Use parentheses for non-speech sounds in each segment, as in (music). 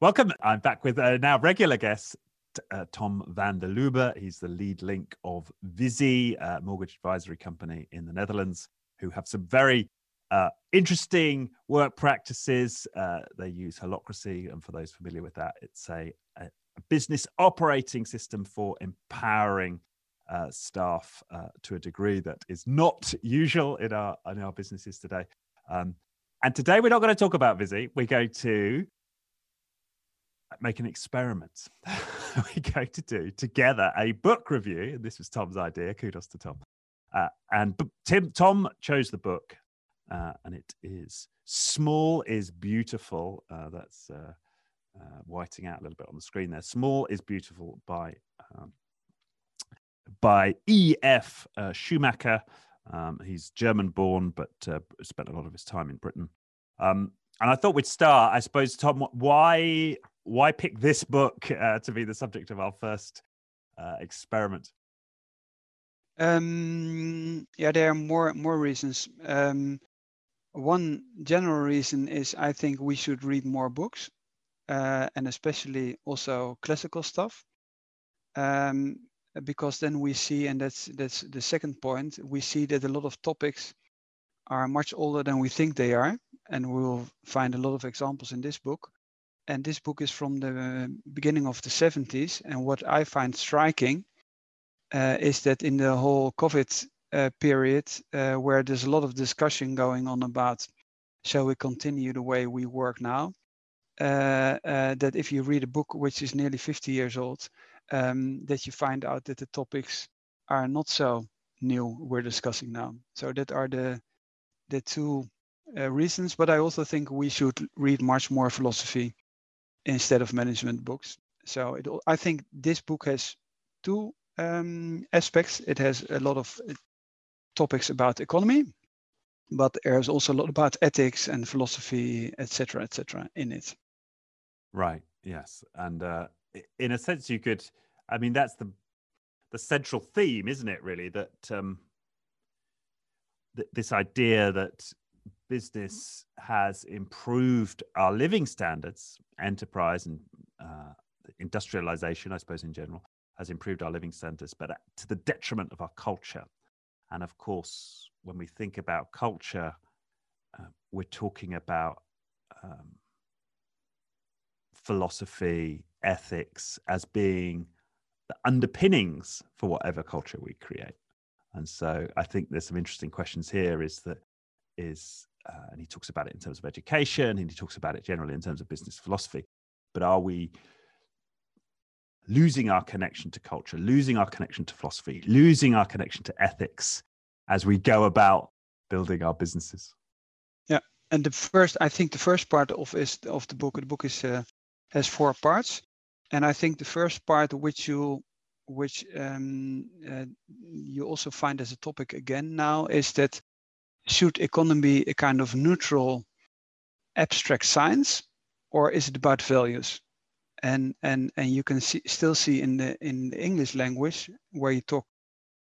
Welcome. I'm back with a now regular guest, uh, Tom van der Lubbe. He's the lead link of Viisi, a mortgage advisory company in the Netherlands, who have some very uh, interesting work practices. Uh, they use Holacracy, and for those familiar with that, it's a, a business operating system for empowering uh, staff uh, to a degree that is not usual in our in our businesses today. Um, and today we're not going to talk about Viisi. We're going to make an experiment. (laughs) we're going to do together a book review. This was Tom's idea. Kudos to Tom. Uh, and Tim, Tom chose the book, uh, and it is Small is Beautiful. Uh, that's uh, uh, whiting out a little bit on the screen there. Small is Beautiful by um, by E.F. Uh, Schumacher. Um, he's German born, but spent a lot of his time in Britain. Um, and I thought we'd start, I suppose, Tom. Why why pick this book uh, to be the subject of our first uh, experiment? Um, yeah, there are more more reasons. Um, one general reason is I think we should read more books, uh, and especially also classical stuff, um, because then we see, and that's that's the second point. We see that a lot of topics are much older than we think they are, and we will find a lot of examples in this book. And this book is from the beginning of the 70s. And what I find striking uh, is that in the whole COVID uh, period, uh, where there's a lot of discussion going on about shall we continue the way we work now, uh, uh, that if you read a book which is nearly 50 years old, um, that you find out that the topics are not so new we're discussing now. So that are the the two uh, reasons, but I also think we should read much more philosophy instead of management books. So it, I think this book has two um, aspects. It has a lot of uh, topics about economy, but there's also a lot about ethics and philosophy, etc., etc., in it. Right. Yes, and uh, in a sense, you could. I mean, that's the the central theme, isn't it? Really, that um, th- this idea that business has improved our living standards, enterprise and uh, industrialization, I suppose, in general, has improved our living standards, but to the detriment of our culture. And of course, when we think about culture, uh, we're talking about um, philosophy, ethics as being the underpinnings for whatever culture we create. And so I think there's some interesting questions here is that is uh, and he talks about it in terms of education and he talks about it generally in terms of business philosophy. But are we losing our connection to culture losing our connection to philosophy losing our connection to ethics as we go about building our businesses? Yeah and the first i think the first part of is of the book the book is uh, has four parts. And i think the first part which you which um, uh, you also find as a topic again now is that should economy be a kind of neutral abstract science or is it about values? And and and you can see, still see in the in the english language where you talk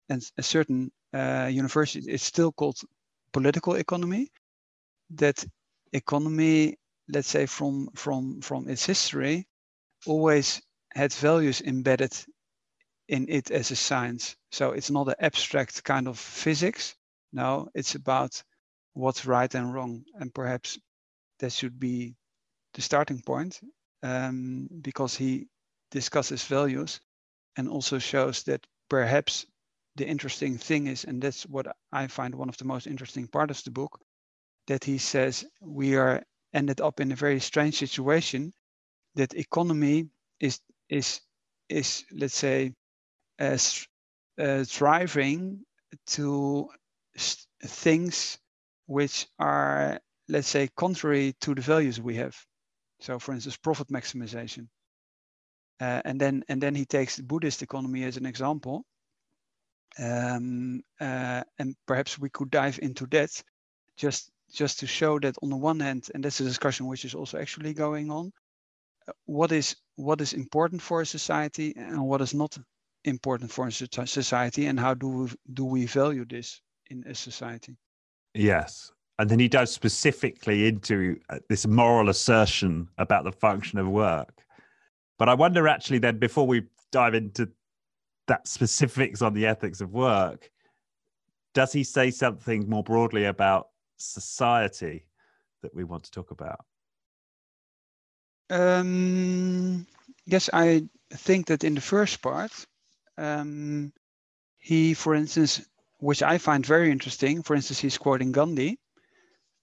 and a certain uh, university it's still called political economy that economy let's say from from from its history always had values embedded in it as a science. So it's not an abstract kind of physics no, it's about what's right and wrong. And perhaps that should be the starting point um, because he discusses values and also shows that perhaps the interesting thing is, and that's what I find one of the most interesting parts of the book, that he says we are ended up in a very strange situation that economy is is is let's say as uh, thriving to things which are, let's say, contrary to the values we have. So, for instance, profit maximization. Uh, and then and then he takes the Buddhist economy as an example. Um, uh, and perhaps we could dive into that just just to show that on the one hand, and that's a discussion which is also actually going on, uh, what is what is important for a society and what is not important for a society, and how do we, do we value this? In a society. Yes, and then he dives specifically into uh, this moral assertion about the function of work. But I wonder actually then before we dive into that specifics on the ethics of work, does he say something more broadly about society that we want to talk about? Um, yes, I think that in the first part, um, he, for instance, which I find very interesting, for instance, he's quoting Gandhi,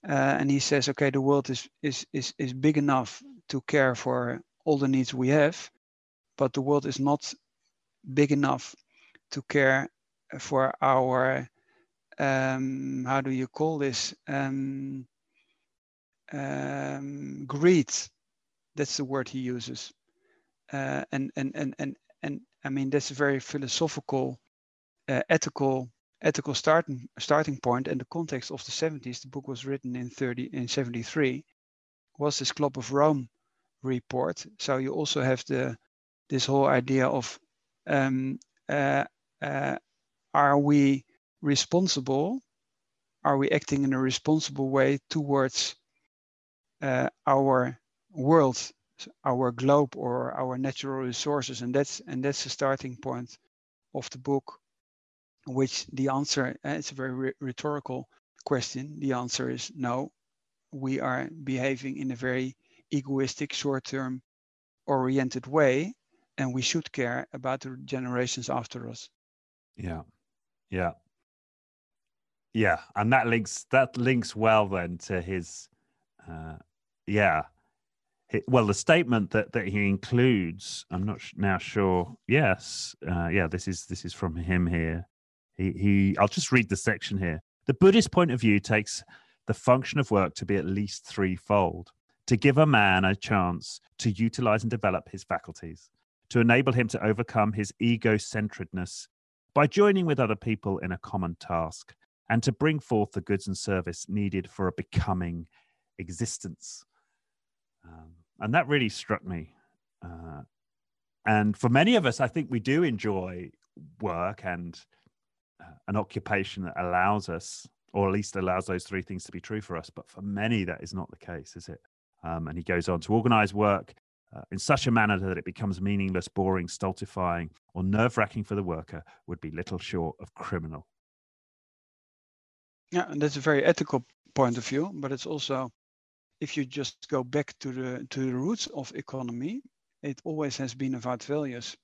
uh, and he says, okay, the world is, is, is, is big enough to care for all the needs we have, but the world is not big enough to care for our, um, how do you call this? Um, um, greed. That's the word he uses. Uh, and, and, and, and, and I mean, that's a very philosophical, uh, ethical ethical starting starting point and the context of the 70s the book was written in 30 in 73 was this club of rome report. So you also have the this whole idea of um, uh, uh, are we responsible are we acting in a responsible way towards uh, our world our globe or our natural resources? And that's and that's the starting point of the book which the answer, uh, it's a very rhetorical question. The answer is no. We are behaving in a very egoistic, short-term oriented way, and we should care about the generations after us. Yeah, yeah, yeah, and that links that links well then to his, uh, yeah, well the statement that that he includes i'm not now sure yes uh, yeah this is this is from him here he, he, I'll just read the section here. The Buddhist point of view takes the function of work to be at least threefold to give a man a chance to utilize and develop his faculties, to enable him to overcome his ego centeredness by joining with other people in a common task, and to bring forth the goods and service needed for a becoming existence. Um, and that really struck me. Uh, and for many of us, I think we do enjoy work and an occupation that allows us, or at least allows those three things to be true for us. But for many, that is not the case, is it? Um, and he goes on to organize work uh, in such a manner that it becomes meaningless, boring, stultifying, or nerve wracking for the worker would be little short of criminal. Yeah, and that's a very ethical point of view, but it's also, if you just go back to the to the roots of economy, it always has been about values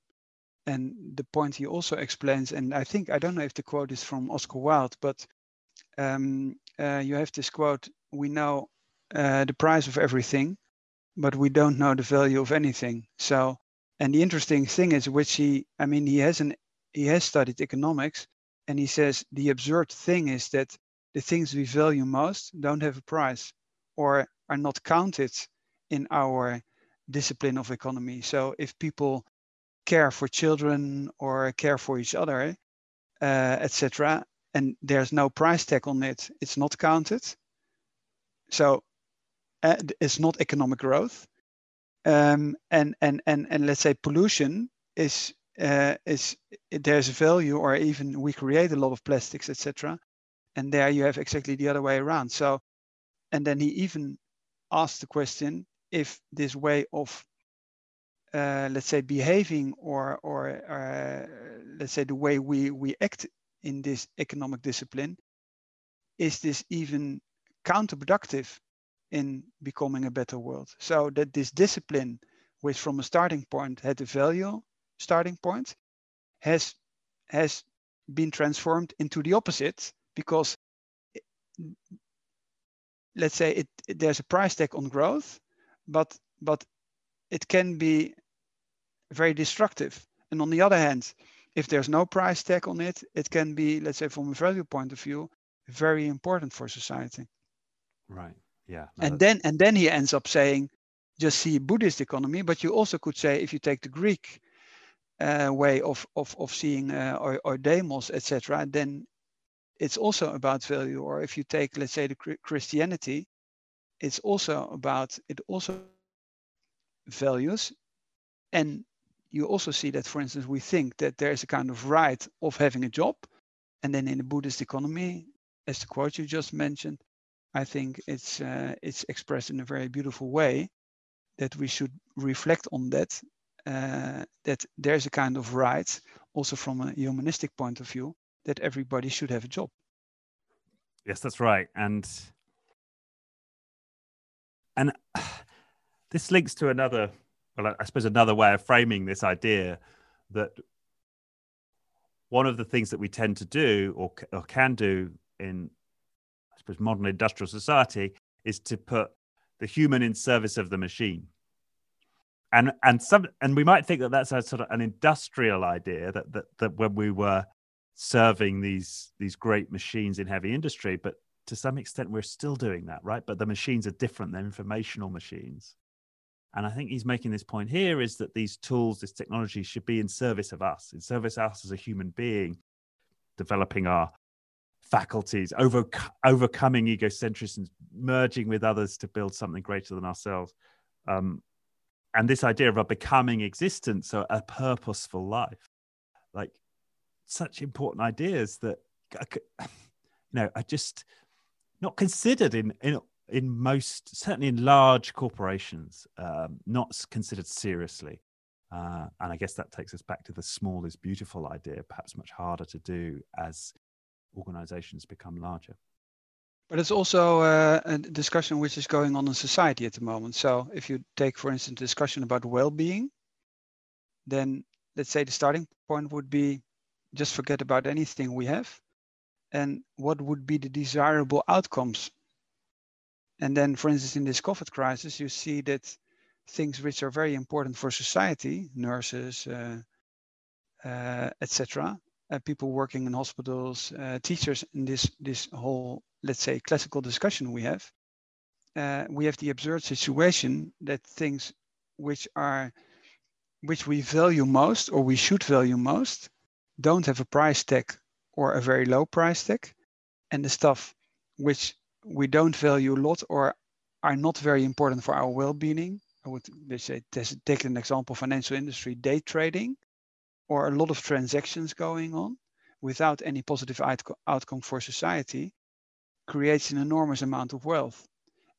and the point he also explains, and I think I don't know if the quote is from Oscar Wilde, but um, uh, you have this quote: "We know uh, the price of everything, but we don't know the value of anything." So, and the interesting thing is, which he, I mean, he has an he has studied economics, and he says the absurd thing is that the things we value most don't have a price, or are not counted in our discipline of economy. So, if people care for children or care for each other, uh, etc. And there's no price tag on it. It's not counted. So it's not economic growth. Um, and and and and let's say pollution is uh, is there's value, or even we create a lot of plastics, etc. And there you have exactly the other way around. So, and then he even asked the question if this way of uh, let's say behaving or or uh, let's say the way we we act in this economic discipline is this even counterproductive in becoming a better world? So that this discipline which from a starting point had a value starting point has has been transformed into the opposite because let's say it, there's a price tag on growth but but it can be very destructive. And on the other hand, if there's no price tag on it, it can be, let's say, from a value point of view, very important for society. Right. Yeah. No, and then and then he ends up saying, just see Buddhist economy, but you also could say if you take the Greek uh, way of of of seeing uh, or, or demos, etc., then it's also about value. Or if you take, let's say, the Christianity, it's also about it also values and you also see that, for instance, we think that there is a kind of right of having a job. And then in the Buddhist economy, as the quote you just mentioned, I think it's uh, it's expressed in a very beautiful way that we should reflect on that. Uh, that there's a kind of right, also from a humanistic point of view, that everybody should have a job. Yes, that's right, and and this links to another. Well, I suppose another way of framing this idea that one of the things that we tend to do or, or can do in I suppose modern industrial society is to put the human in service of the machine and and some and we might think that that's a sort of an industrial idea that that, that when we were serving these these great machines in heavy industry but to some extent we're still doing that right but the machines are different they're informational machines and i think he's making this point here is that these tools this technology should be in service of us in service of us as a human being developing our faculties, over, overcoming egocentrism, merging with others to build something greater than ourselves. Um, and this idea of a becoming existence, so a purposeful life, like such important ideas that (sighs) you know are just not considered in in in most certainly in large corporations, um, not considered seriously. Uh, and I guess that takes us back to the small is beautiful idea, perhaps much harder to do as organizations become larger. But it's also uh, a discussion which is going on in society at the moment. So if you take, for instance, discussion about well-being, then let's say the starting point would be just forget about anything we have and what would be the desirable outcomes. And then, for instance, in this COVID crisis, you see that things which are very important for society, nurses, uh, uh, etc., uh, people working in hospitals, uh, teachers in this this whole let's say classical discussion we have, uh, we have the absurd situation that things which are which we value most or we should value most don't have a price tag or a very low price tag, and the stuff which we don't value a lot or are not very important for our well-being. I would say take an example: financial industry, day trading or a lot of transactions going on without any positive outcome for society creates an enormous amount of wealth.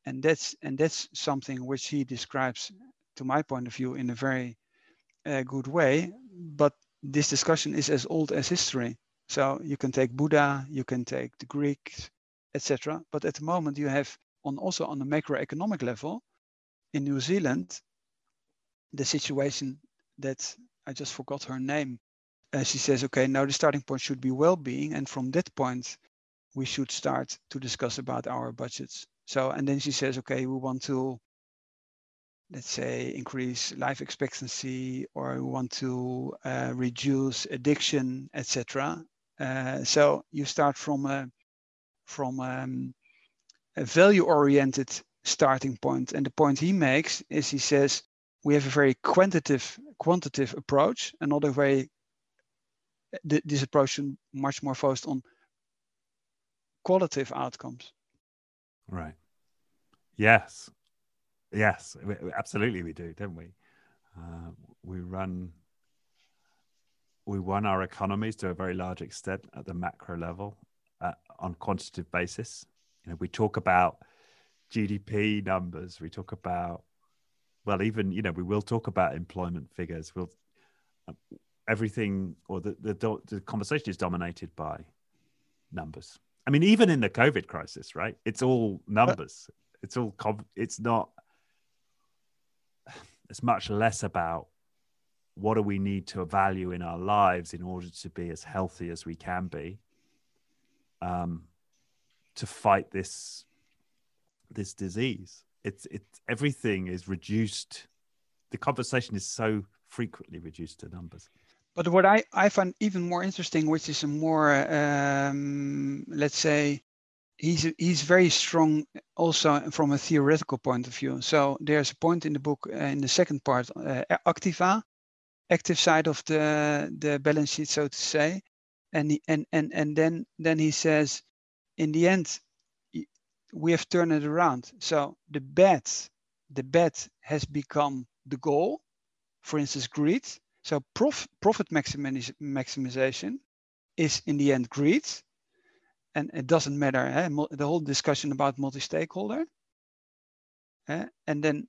And that's and that's something which he describes to my point of view in a very uh, good way. But this discussion is as old as history. So you can take buddha you can take the greeks etc but at the moment you have on also on the macroeconomic level in new zealand the situation that I just forgot her name. Uh, she says, okay, now the starting point should be well-being, and from that point, we should start to discuss about our budgets. So, and then she says, okay, we want to, let's say, increase life expectancy, or we want to uh, reduce addiction, etc. Uh, so you start from a from um, a value-oriented starting point, and the point he makes is he says we have a very quantitative quantitative approach, another very this approach is much more focused on qualitative outcomes. Right. Yes. Yes, absolutely we do, don't we? Uh, we run we run our economies to a very large extent at the macro level on quantitative basis. You know, we talk about GDP numbers, we talk about well, even you know, we will talk about employment figures. We'll uh, everything or the, the the conversation is dominated by numbers. I mean, even in the COVID crisis, right? It's all numbers. It's all it's not. It's much less about what do we need to value in our lives in order to be as healthy as we can be um, to fight this this disease it's it's everything is reduced. The conversation is so frequently reduced to numbers. But what I, I find even more interesting, which is a more, um, let's say, he's he's very strong also from a theoretical point of view. So there's a point in the book uh, in the second part, uh, Activa, active side of the the balance sheet, so to say, and and and and then then he says, in the end, we have turned it around. So the bet, the bet has become the goal. For instance, greed. So prof, profit maximization is in the end greed. and it doesn't matter eh? the whole discussion about multi-stakeholder eh? and then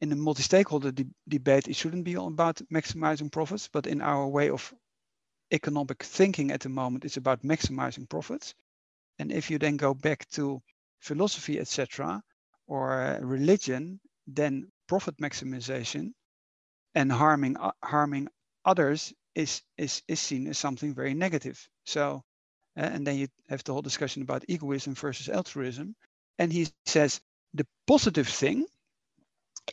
in the multi-stakeholder de debate it shouldn't be about maximizing profits but in our way of economic thinking at the moment is about maximizing profits. And if you then go back to philosophy etc or religion then profit maximization and harming uh, harming others is is is seen as something very negative. So uh, and then you have the whole discussion about egoism versus altruism. And he says the positive thing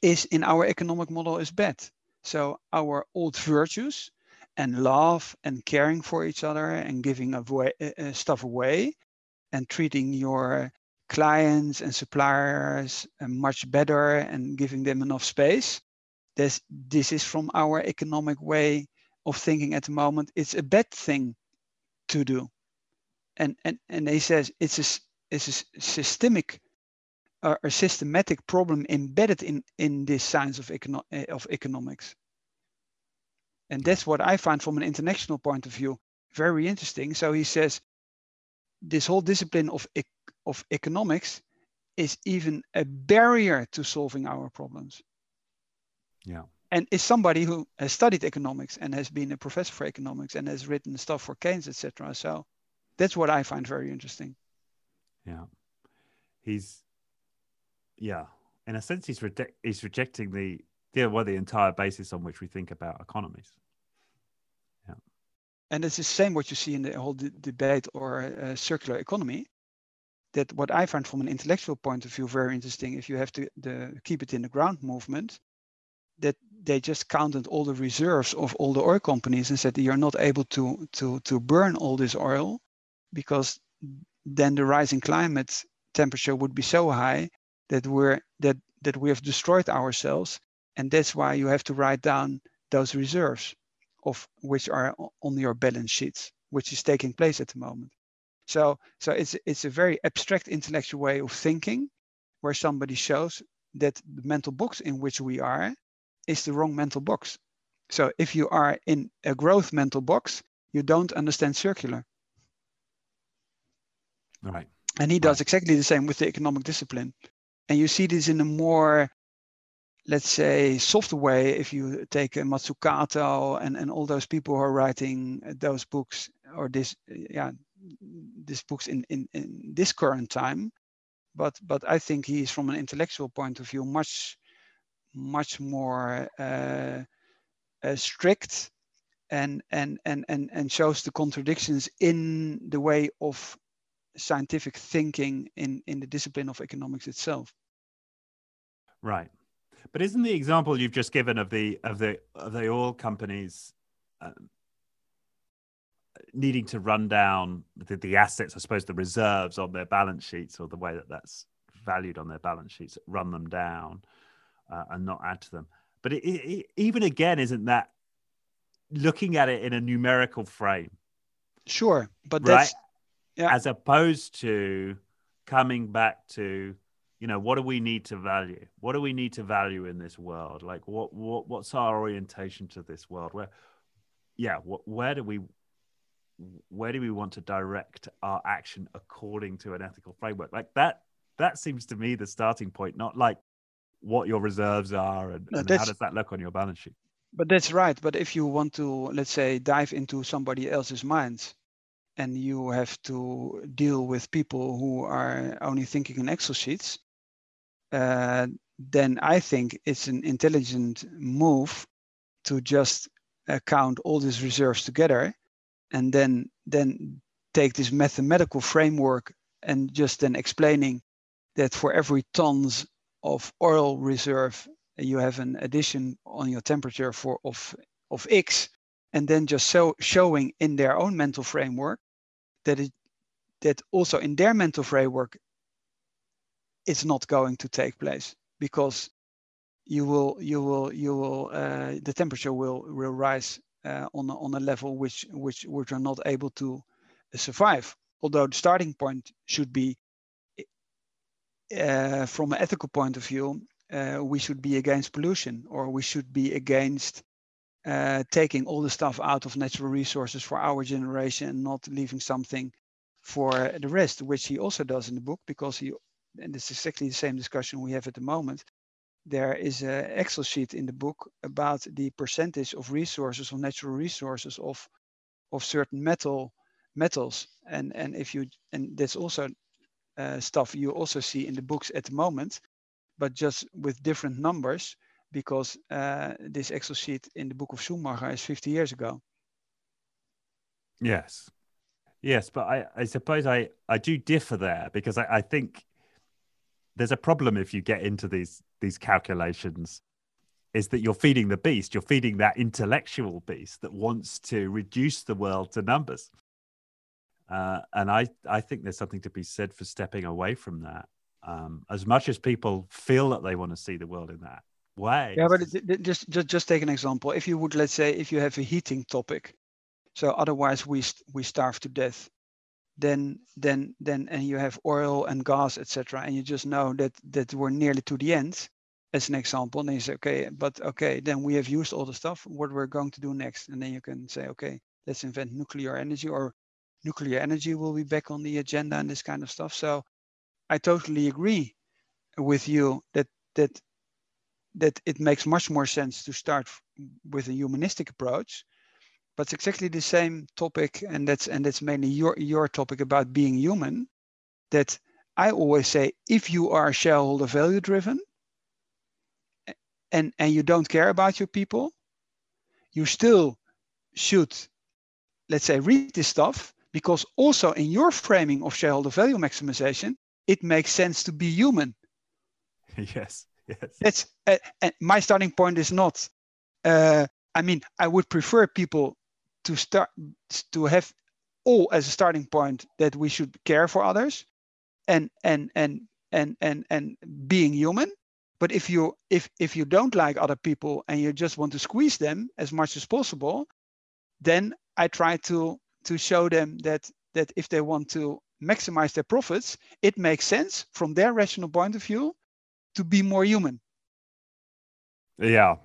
is in our economic model is bad. So our old virtues and love and caring for each other and giving away uh, stuff away and treating your clients and suppliers uh, much better and giving them enough space. This this is from our economic way of thinking at the moment. It's a bad thing to do. And and and he says it's a it's a systemic or a systematic problem embedded in in this science of econo- eh, of economics and that's what i find from an international point of view very interesting so he says this whole discipline of of economics is even a barrier to solving our problems yeah and is somebody who has studied economics and has been a professor for economics and has written stuff for Keynes, etc. So that's what I find very interesting. Yeah, he's yeah, in a sense, he's reject he's rejecting the the well the entire basis on which we think about economies. Yeah, and it's the same what you see in the whole de- debate or uh, circular economy. That what I find from an intellectual point of view very interesting. If you have to the keep it in the ground movement, that they just counted all the reserves of all the oil companies and said you're not able to to to burn all this oil because then the rising climate temperature would be so high that we're that that we have destroyed ourselves and that's why you have to write down those reserves of which are on your balance sheets which is taking place at the moment so so it's it's a very abstract intellectual way of thinking where somebody shows that the mental box in which we are is the wrong mental box. So if you are in a growth mental box, you don't understand circular. Right. And he does right. exactly the same with the economic discipline. And you see this in a more, let's say, soft way if you take Mazzucato and, and all those people who are writing those books or this, yeah, these books in, in, in this current time. But but I think he's from an intellectual point of view much much more uh, uh, strict and, and, and, and, and shows the contradictions in the way of scientific thinking in, in the discipline of economics itself. Right. But isn't the example you've just given of the of the of the oil companies uh, needing to run down the, the assets, I suppose, the reserves on their balance sheets, or the way that that's valued on their balance sheets, run them down, uh, and not add to them. But it, it, even again, isn't that looking at it in a numerical frame? Sure, but right? that's yeah. as opposed to coming back to you know what do we need to value? What do we need to value in this world? Like what what what's our orientation to this world? Where yeah what, where do we where do we want to direct our action according to an ethical framework? Like that that seems to me the starting point not like what your reserves are and, and how does that look on your balance sheet? But that's right. But if you want to let's say dive into somebody else's minds and you have to deal with people who are only thinking in excel sheets uh, then i think it's an intelligent move to just count all these reserves together and then then take this mathematical framework and just then explaining that for every tons of oil reserve, you have an addition on your temperature for of of x, and then just so showing in their own mental framework that it that also in their mental framework it's not going to take place because you will you will you will uh, the temperature will will rise uh, on on a level which which which are not able to survive. Although the starting point should be uh, from an ethical point of view, uh, we should be against pollution or we should be against uh, taking all the stuff out of natural resources for our generation and not leaving something for the rest, which he also does in the book because he, and it's exactly the same discussion we have at the moment. There is an Excel sheet in the book about the percentage of resources, of natural resources of of certain metal metals, and and if you and that's also uh, stuff you also see in the books at the moment, but just with different numbers because uh, this Excel sheet in the book of Schumacher is 50 years ago. Yes. Yes, but I, I suppose I, I do differ there because I, I think there's a problem if you get into these these calculations is that you're feeding the beast you're feeding that intellectual beast that wants to reduce the world to numbers uh, and I, I think there's something to be said for stepping away from that. Um, as much as people feel that they want to see the world in that way. Yeah, but just, just just take an example. If you would, let's say, if you have a heating topic, so otherwise we we starve to death, then then then and you have oil and gas, etc., and you just know that that we're nearly to the end. As an example, and you say, okay, but okay, then we have used all the stuff. What we're going to do next, and then you can say, okay, let's invent nuclear energy or nuclear energy will be back on the agenda and this kind of stuff. So I totally agree with you that that that it makes much more sense to start with a humanistic approach. But it's exactly the same topic, and that's and that's mainly your your topic about being human. That I always say, if you are shareholder value driven, and and you don't care about your people, you still should, let's say, read this stuff because also in your framing of shareholder value maximization, it makes sense to be human. (laughs) Yes, yes. That's uh, uh, my starting point is not. Uh, I mean, I would prefer people to start to have all as a starting point that we should care for others, and and and and and and being human. But if you if if you don't like other people and you just want to squeeze them as much as possible, then I try to to show them that that if they want to maximize their profits, it makes sense from their rational point of view to be more human. Yeah.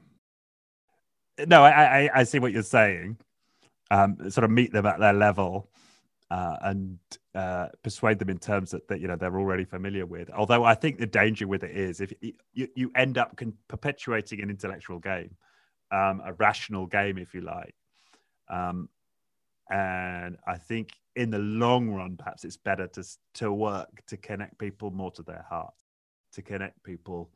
No, I I, I see what you're saying. Um, sort of meet them at their level uh, and uh, persuade them in terms that, that you know they're already familiar with. Although I think the danger with it is if you, you end up con- perpetuating an intellectual game, um, a rational game, if you like, um, and I think in the long run, perhaps it's better to to work to connect people more to their heart, to connect people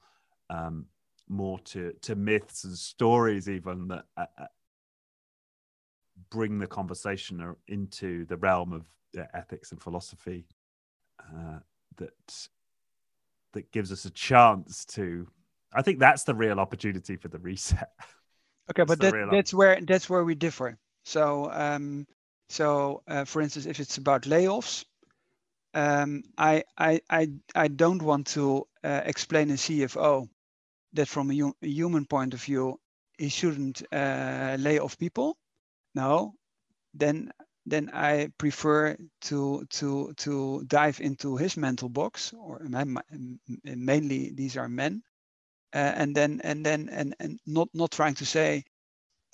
um, more to to myths and stories, even that uh, uh bring the conversation into the realm of ethics and philosophy. Uh, that that gives us a chance to. I think that's the real opportunity for the reset. (laughs) Okay, but that, that's where that's where we differ. So um, so, uh, for instance, if it's about layoffs, um, I, I, I, I don't want to uh, explain a CFO that from a, a, human point of view, he shouldn't uh, lay off people. No, then then I prefer to to to dive into his mental box, or mainly these are men, uh, and then and then and and not not trying to say,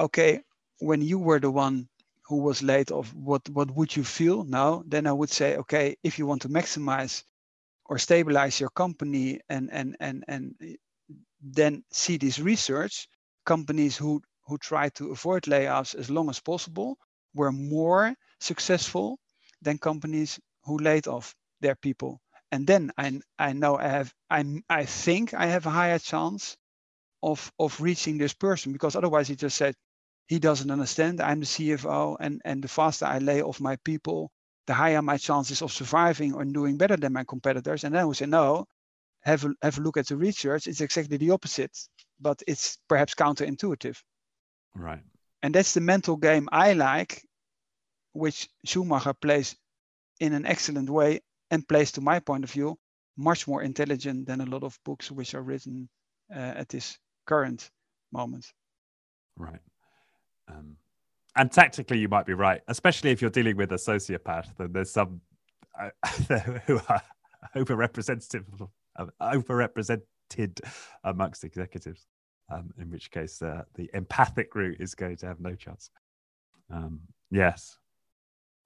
okay, when you were the one who was late, of what, what would you feel now? Then I would say, okay, if you want to maximize or stabilize your company and, and, and, and then see this research, companies who, who try to avoid layoffs as long as possible were more successful than companies who laid off their people. And then I, I know I have I, I think I have a higher chance of of reaching this person because otherwise he just said he doesn't understand. I'm the CFO, and, and the faster I lay off my people, the higher my chances of surviving or doing better than my competitors. And then we say, no, have a, have a look at the research. It's exactly the opposite, but it's perhaps counterintuitive. Right. And that's the mental game I like, which Schumacher plays in an excellent way and plays, to my point of view, much more intelligent than a lot of books which are written uh, at this current moment. Right. Um, and tactically, you might be right, especially if you're dealing with a sociopath. Then there's some uh, (laughs) who are overrepresentative, overrepresented amongst executives. Um, in which case, uh, the empathic route is going to have no chance. Um, yes.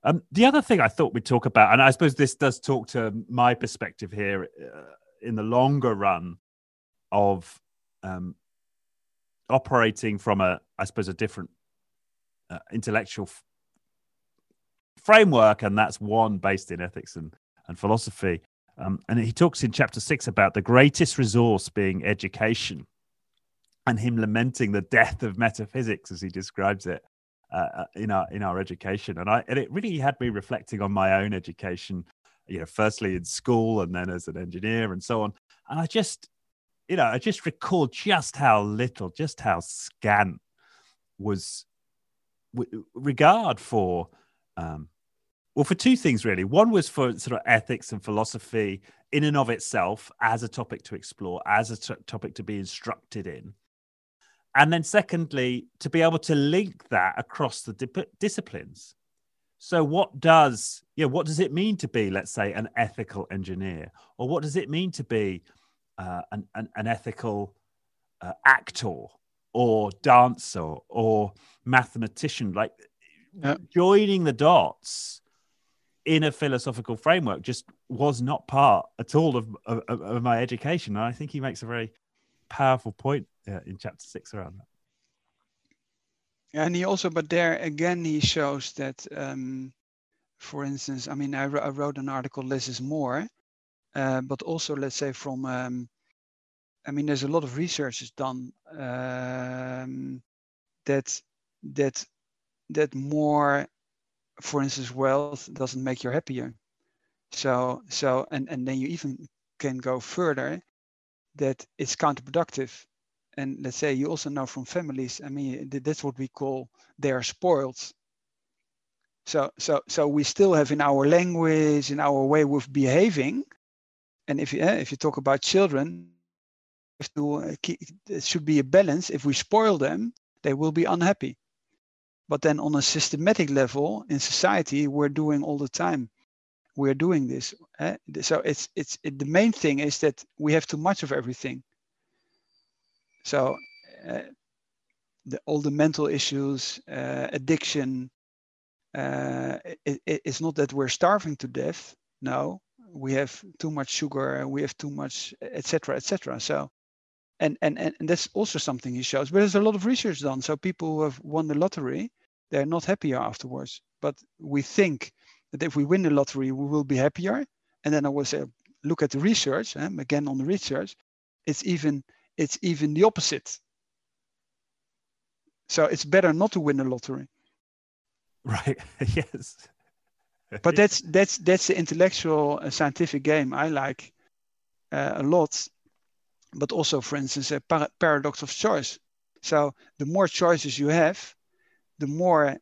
Um, the other thing I thought we'd talk about, and I suppose this does talk to my perspective here uh, in the longer run of um, operating from a, I suppose, a different uh, intellectual f- framework, and that's one based in ethics and, and philosophy. Um, and he talks in chapter six about the greatest resource being education and him lamenting the death of metaphysics as he describes it uh, uh, in our in our education and i and it really had me reflecting on my own education you know firstly in school and then as an engineer and so on and i just you know i just recall just how little just how scant was w- regard for um, well, for two things really. One was for sort of ethics and philosophy in and of itself as a topic to explore, as a t- topic to be instructed in. And then, secondly, to be able to link that across the di- disciplines. So, what does yeah, what does it mean to be, let's say, an ethical engineer, or what does it mean to be uh, an, an, an ethical uh, actor, or dancer, or mathematician? Like yeah. joining the dots in a philosophical framework just was not part at all of, of, of my education. And I think he makes a very powerful point uh, in chapter six around that. And he also, but there again, he shows that, um, for instance, I mean, I, I wrote an article, less is more, uh, but also, let's say, from, um, I mean, there's a lot of research is done um, that that that more for instance, wealth doesn't make you happier. So, so, and, and then you even can go further that it's counterproductive. And let's say you also know from families, I mean, that's what we call they are spoiled. So, so, so we still have in our language, in our way of behaving. And if you, eh, if you talk about children, to, uh, it should be a balance. If we spoil them, they will be unhappy but then on a systematic level in society we're doing all the time we're doing this eh? so it's it's it, the main thing is that we have too much of everything so uh, the, all the mental issues uh, addiction uh, it, it, it's not that we're starving to death. No we have too much sugar we have too much etc etc so and, and and that's also something he shows but there's a lot of research done. So people who have won the lottery they're not happier afterwards. But we think that if we win the lottery we will be happier. And then i say look at the research um, again on the research. It's even it's even the opposite so it's better not to win the lottery (laughs) right (laughs) yes but that's that's that's the intellectual uh, scientific game i like uh, a lot but also, for instance, a par- paradox of choice. So the more choices you have, the more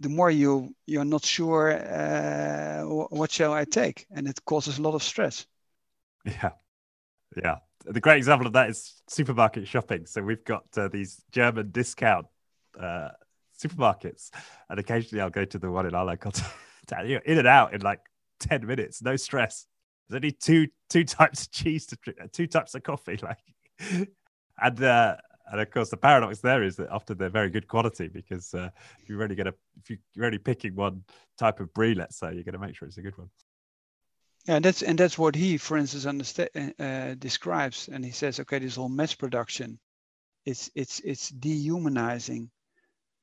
the more you you're not sure uh, what shall I take, and it causes a lot of stress. (laughs) Yeah, yeah. The great example of that is supermarket shopping. So we've got uh, these German discount uh, supermarkets, and occasionally I'll go to the one local (laughs) town. You're in and out in like ten minutes, no stress. There's only two two types of cheese to two types of coffee, (laughs) like, and uh, and of course the paradox there is that often they're very good quality because uh, if you're only going to if you're only picking one type of brie, let's say, you're going to make sure it's a good one. And that's and that's what he, for instance, uh, uh, describes, and he says, okay, this whole mass production, it's it's it's dehumanizing,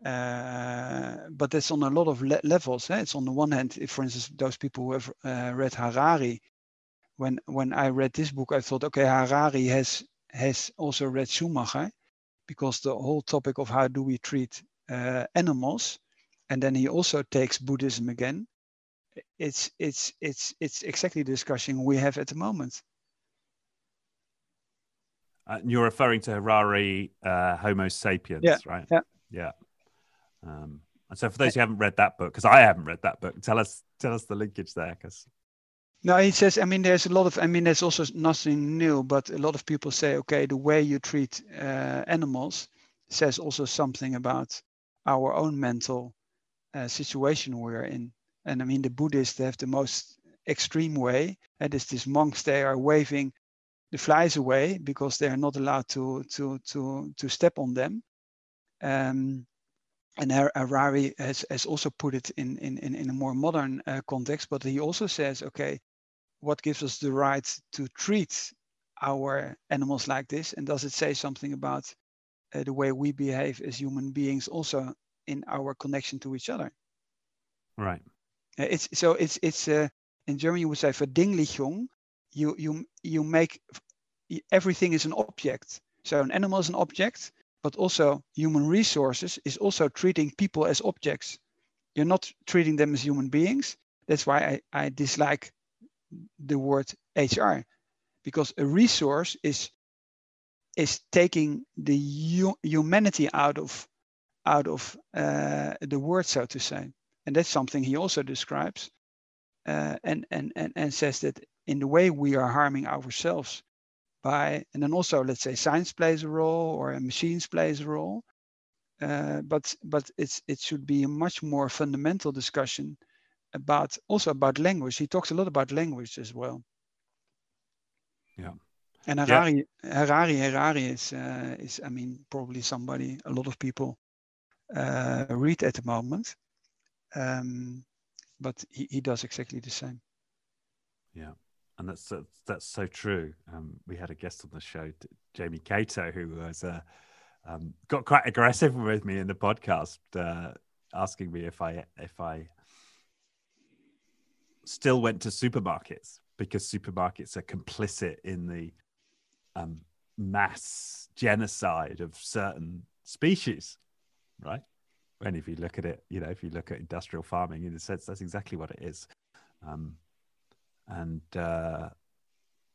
uh, but that's on a lot of le- levels. Eh? It's on the one hand, if, for instance, those people who have uh, read Harari, when when I read this book, I thought, okay, Harari has has also read Schumacher, because the whole topic of how do we treat uh, animals, and then he also takes Buddhism again. It's it's it's it's exactly the discussion we have at the moment. Uh, you're referring to Harari, uh, Homo sapiens, yeah, right? Yeah. Yeah. Um, and so, for those who haven't read that book, because I haven't read that book, tell us tell us the linkage there, because no, he says, I mean, there's a lot of, I mean, there's also nothing new, but a lot of people say, okay, the way you treat uh, animals says also something about our own mental uh, situation we're in. And I mean, the Buddhists have the most extreme way. And it's these monks, they are waving the flies away because they are not allowed to to to to step on them. Um, and Harari has, has also put it in, in, in a more modern uh, context, but he also says, okay, what gives us the right to treat our animals like this? And does it say something about uh, the way we behave as human beings also in our connection to each other? Right. Uh, it's so it's it's uh, in German you would say verdinglichung. You you you make everything is an object. So an animal is an object, but also human resources is also treating people as objects. You're not treating them as human beings. That's why I, I dislike the word HR, because a resource is is taking the humanity out of out of uh, the word, so to say, and that's something he also describes, uh, and, and and and says that in the way we are harming ourselves by, and then also let's say science plays a role or machines plays a role, uh, but but it's it should be a much more fundamental discussion about also about language. He talks a lot about language as well. Yeah. And Harari, yeah. Harari, Harari is uh, is I mean probably somebody a lot of people uh, read at the moment, um, but he, he does exactly the same. Yeah and that's that's so true. Um, we had a guest on the show, Jamie Cato, who was uh, um, got quite aggressive with me in the podcast, uh, asking me if I if I still went to supermarkets because supermarkets are complicit in the um, mass genocide of certain species, right? And if you look at it, you know, if you look at industrial farming, in a sense, that's exactly what it is. Um, and uh,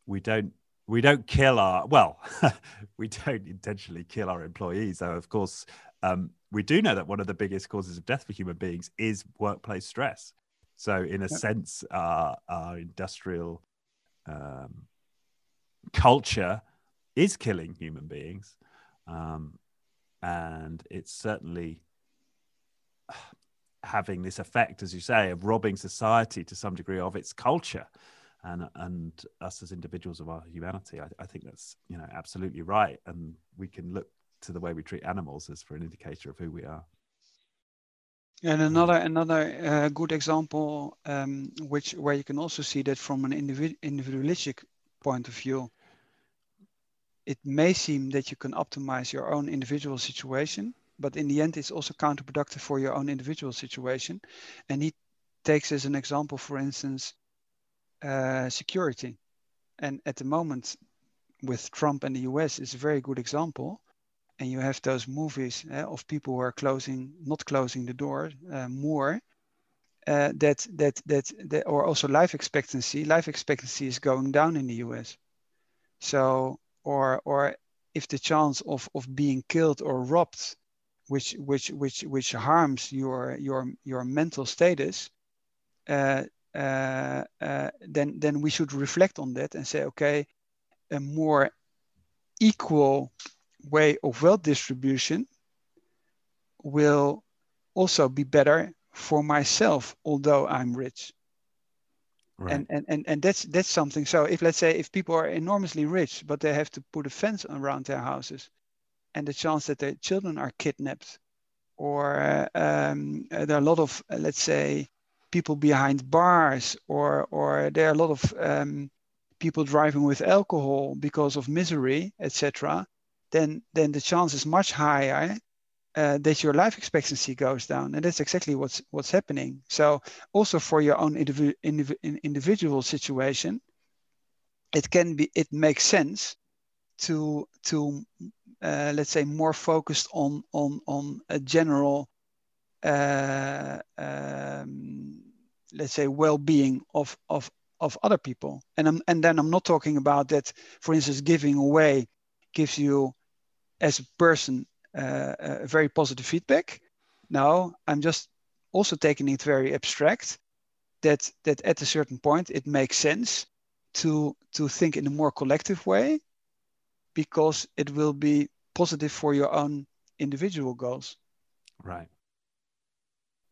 we don't we don't kill our well (laughs) we don't intentionally kill our employees though of course um, we do know that one of the biggest causes of death for human beings is workplace stress so in a yep. sense our, our industrial um, culture is killing human beings um, and it's certainly having this effect, as you say, of robbing society to some degree of its culture and and us as individuals of our humanity. I, I, think that's you know absolutely right, and we can look to the way we treat animals as for an indicator of who we are. And another another uh, good example, um, which where you can also see that from an individ- individualistic point of view, it may seem that you can optimize your own individual situation, but in the end it's also counterproductive for your own individual situation. And he takes as an example for instance uh, security. And at the moment with trump and the us is a very good example. And you have those movies uh, of people who are closing not closing the door uh, more uh, that, that that that or also life expectancy. Life expectancy is going down in the us so or or if the chance of of being killed or robbed which which which which harms your your your mental status uh, uh, uh, then then we should reflect on that and say okay a more equal way of wealth distribution will also be better for myself although i'm rich right. and, and and and that's that's something so if let's say if people are enormously rich but they have to put a fence around their houses and the chance that their children are kidnapped or um, there are a lot of let's say people behind bars or or there are a lot of um, people driving with alcohol because of misery etc then then the chance is much higher uh, that your life expectancy goes down. And that's exactly what's what's happening. So also for your own individual individual situation it can be it makes sense to to let's say more focused on on on a general uh, um, let's say well-being of of of other people. And I'm, and then i'm not talking about that for instance giving away gives you as a person uh, a very positive feedback. No i'm just also taking it very abstract that that at a certain point it makes sense to to think in a more collective way because it will be positive for your own individual goals. Right.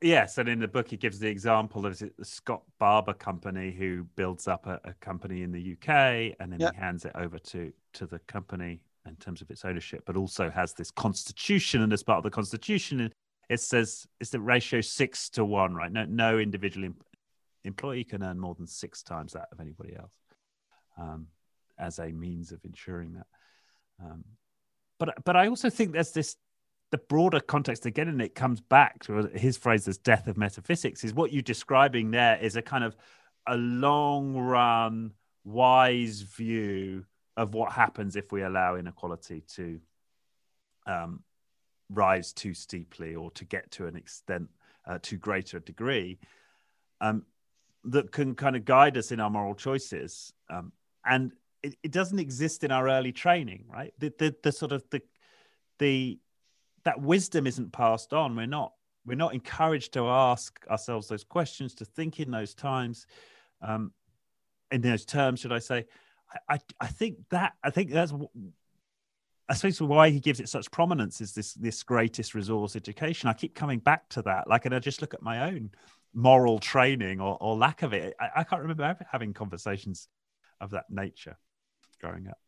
Yes, and in the book he gives the example of the Scott Bader company who builds up a, a company in the UK and then he hands it over to to the company in terms of its ownership, but also has this constitution, and as part of the constitution, it says it's the ratio six to one, right? No, no individual em- employee can earn more than six times that of anybody else um, as a means of ensuring that. Um, but but I also think there's this the broader context again, and it comes back to his phrase as death of metaphysics. Is what you're describing there is a kind of a long run wise view of what happens if we allow inequality to um, rise too steeply or to get to an extent uh, to greater degree um, that can kind of guide us in our moral choices um, and it, it, doesn't exist in our early training right the, the, the sort of the the that wisdom isn't passed on we're not we're not encouraged to ask ourselves those questions to think in those times um, in those terms should i say I, I think that I think that's I suppose why he gives it such prominence is this this greatest resource education. I keep coming back to that. Like, and I just look at my own moral training or, or lack of it. I, I can't remember having conversations of that nature growing up.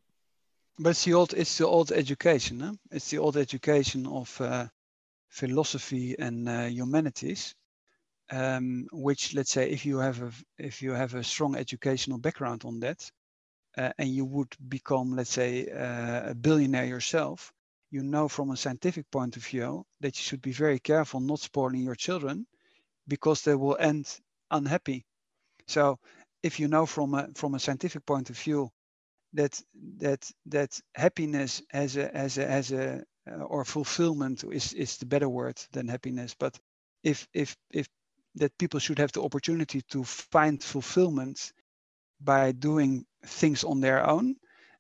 But it's the old it's the old education. Huh? It's the old education of uh, philosophy and uh, humanities. Um, which let's say if you have a if you have a strong educational background on that uh, and you would become, let's say, uh, a billionaire yourself, you know from a scientific point of view that you should be very careful not spoiling your children because they will end unhappy. So if you know from a from a scientific point of view that that that happiness as a as a as a uh, or fulfillment is is the better word than happiness, but if if if that people should have the opportunity to find fulfillment by doing things on their own,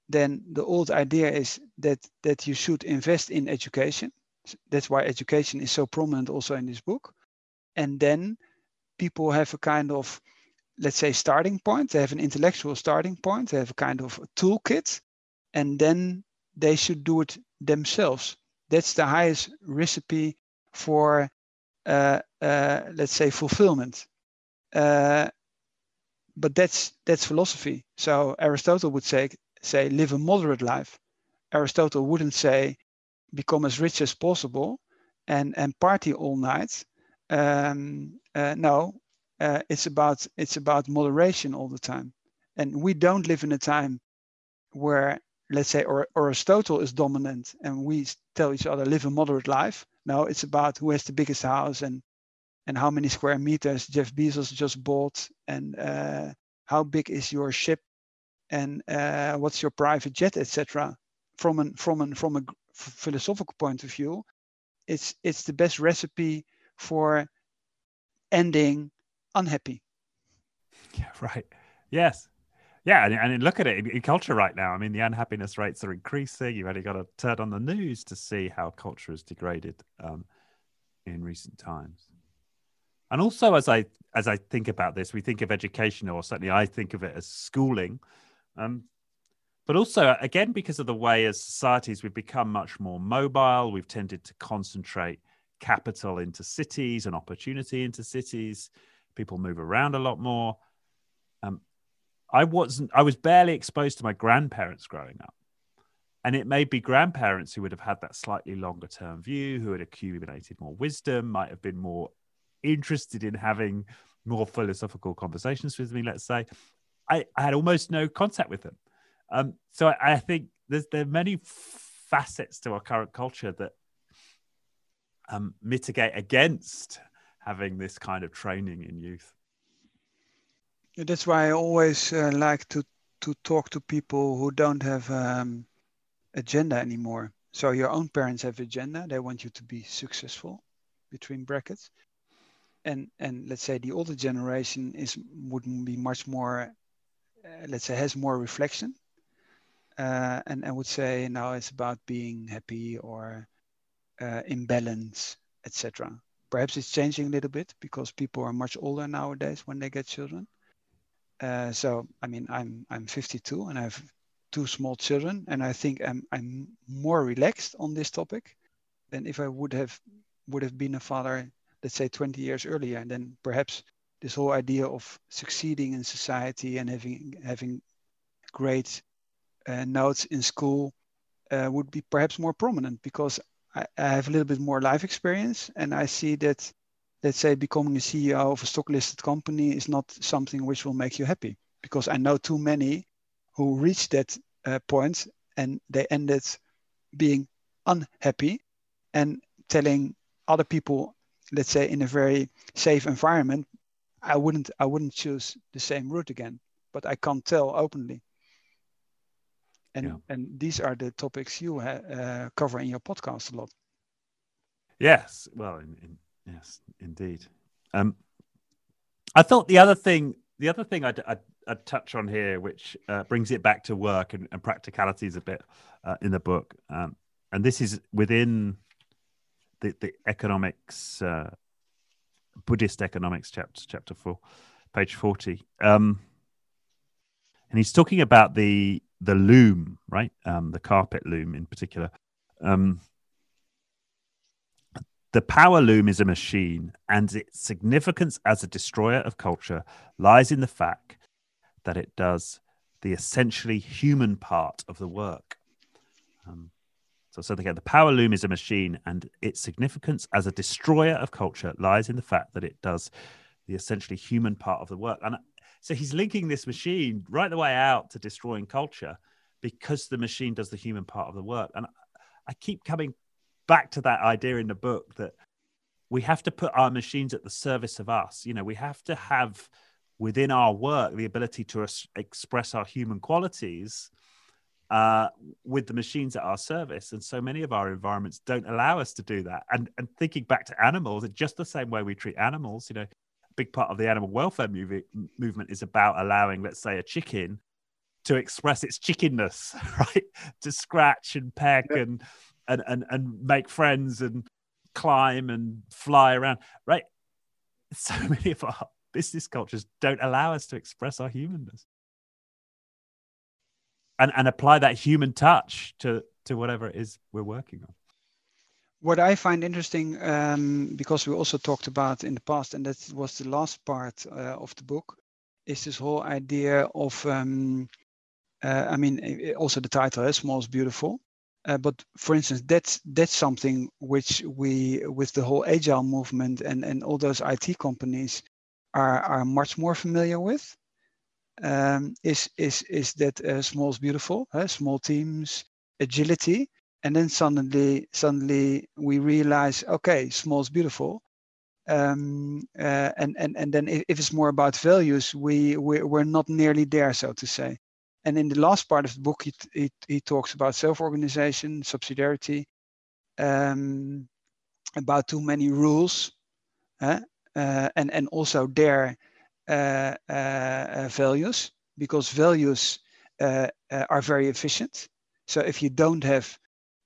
then the old idea is that that you should invest in education. That's why education is so prominent also in this book. And then people have a kind of, let's say, starting point. They have an intellectual starting point. They have a kind of a toolkit, and then they should do it themselves. That's the highest recipe for, uh, uh, let's say, fulfillment. Uh, but that's that's philosophy. So Aristotle would say say live a moderate life. Aristotle wouldn't say become as rich as possible and and party all night. Um, uh, no, uh, it's about it's about moderation all the time. And we don't live in a time where let's say or, Aristotle is dominant and we tell each other live a moderate life. No, it's about who has the biggest house and and how many square meters Jeff Bezos just bought, and uh, how big is your ship, and uh, what's your private jet, etc. From an from an from a philosophical point of view, it's it's the best recipe for ending unhappy. Yeah, (laughs) right. Yes. Yeah, and, and look at it in, culture right now. I mean, the unhappiness rates are increasing. You've only got to turn on the news to see how culture has degraded um, in recent times and also as i as i think about this we think of education or certainly i think of it as schooling um, but also again because of the way as societies we've become much more mobile we've tended to concentrate capital into cities and opportunity into cities people move around a lot more. Um, i wasn't i was barely exposed to my grandparents growing up. And it may be grandparents who would have had that slightly longer term view who had accumulated more wisdom might have been more interested in having more philosophical conversations with me, let's say, I, I had almost no contact with them. Um, so I, I think there are many facets to our current culture that um, mitigate against having this kind of training in youth. That's why I always uh, like to to talk to people who don't have um, agenda anymore. So your own parents have agenda; they want you to be successful, between brackets and and let's say the older generation is wouldn't be much more uh, let's say has more reflection uh, and I would say now it's about being happy or uh, in balance etc perhaps it's changing a little bit because people are much older nowadays when they get children. Uh, so I mean I'm I'm 52 and I have two small children and I think I'm I'm more relaxed on this topic than if I would have would have been a father let's say 20 years earlier. And then perhaps this whole idea of succeeding in society and having having great uh, notes in school uh, would be perhaps more prominent because I, I have a little bit more life experience, and I see that, let's say, becoming a CEO of a stock listed company is not something which will make you happy because I know too many who reached that uh, point and they ended being unhappy and telling other people let's say in a very safe environment i wouldn't i wouldn't choose the same route again but i can't tell openly and yeah. and these are the topics you ha- uh, cover in your podcast a lot yes well in, in, yes indeed um i thought the other thing the other thing I'd, I'd, I'd touch on here, which uh, brings it back to work and, and practicalities a bit uh, in the book, um, and this is within the, the economics, uh, Buddhist economics chapter, chapter four, page 40. Um, and he's talking about the the loom, right? Um, the carpet loom in particular. Um, the power loom is a machine, and its significance as a destroyer of culture lies in the fact that it does the essentially human part of the work. Um, so, so again, the power loom is a machine, and its significance as a destroyer of culture lies in the fact that it does the essentially human part of the work. And so he's linking this machine right the way out to destroying culture because the machine does the human part of the work. And I keep coming back to that idea in the book that we have to put our machines at the service of us. You know, we have to have within our work the ability to express our human qualities uh, with the machines at our service. And so many of our environments don't allow us to do that. And, and thinking back to animals, just the same way we treat animals, you know, big part of the animal welfare movie, movement is about allowing, let's say, a chicken to express its chickenness, (laughs) right? To scratch and peck yeah. and and and and make friends and climb and fly around, right? So (laughs) many of our business cultures don't allow us to express our humanness and and apply that human touch to to whatever it is we're working on what I find interesting, um, because we also talked about in the past, and that was the last part uh, of the book, is this whole idea of, um, uh, I mean, also the title, eh, "Small is Beautiful," Uh, but for instance, that's that's something which we, with the whole agile movement and and all those IT companies, are are much more familiar with. Um, is is is that uh, small is beautiful, uh, small teams, agility, and then suddenly suddenly we realize, okay, small is beautiful. Um, uh, and and and then if, if it's more about values, we we're, we're not nearly there, so to say. And in the last part of the book, he, he, he talks about self-organization, subsidiarity, um, about too many rules, uh, and, and also their uh, uh, values, because values uh, are very efficient. So if you don't have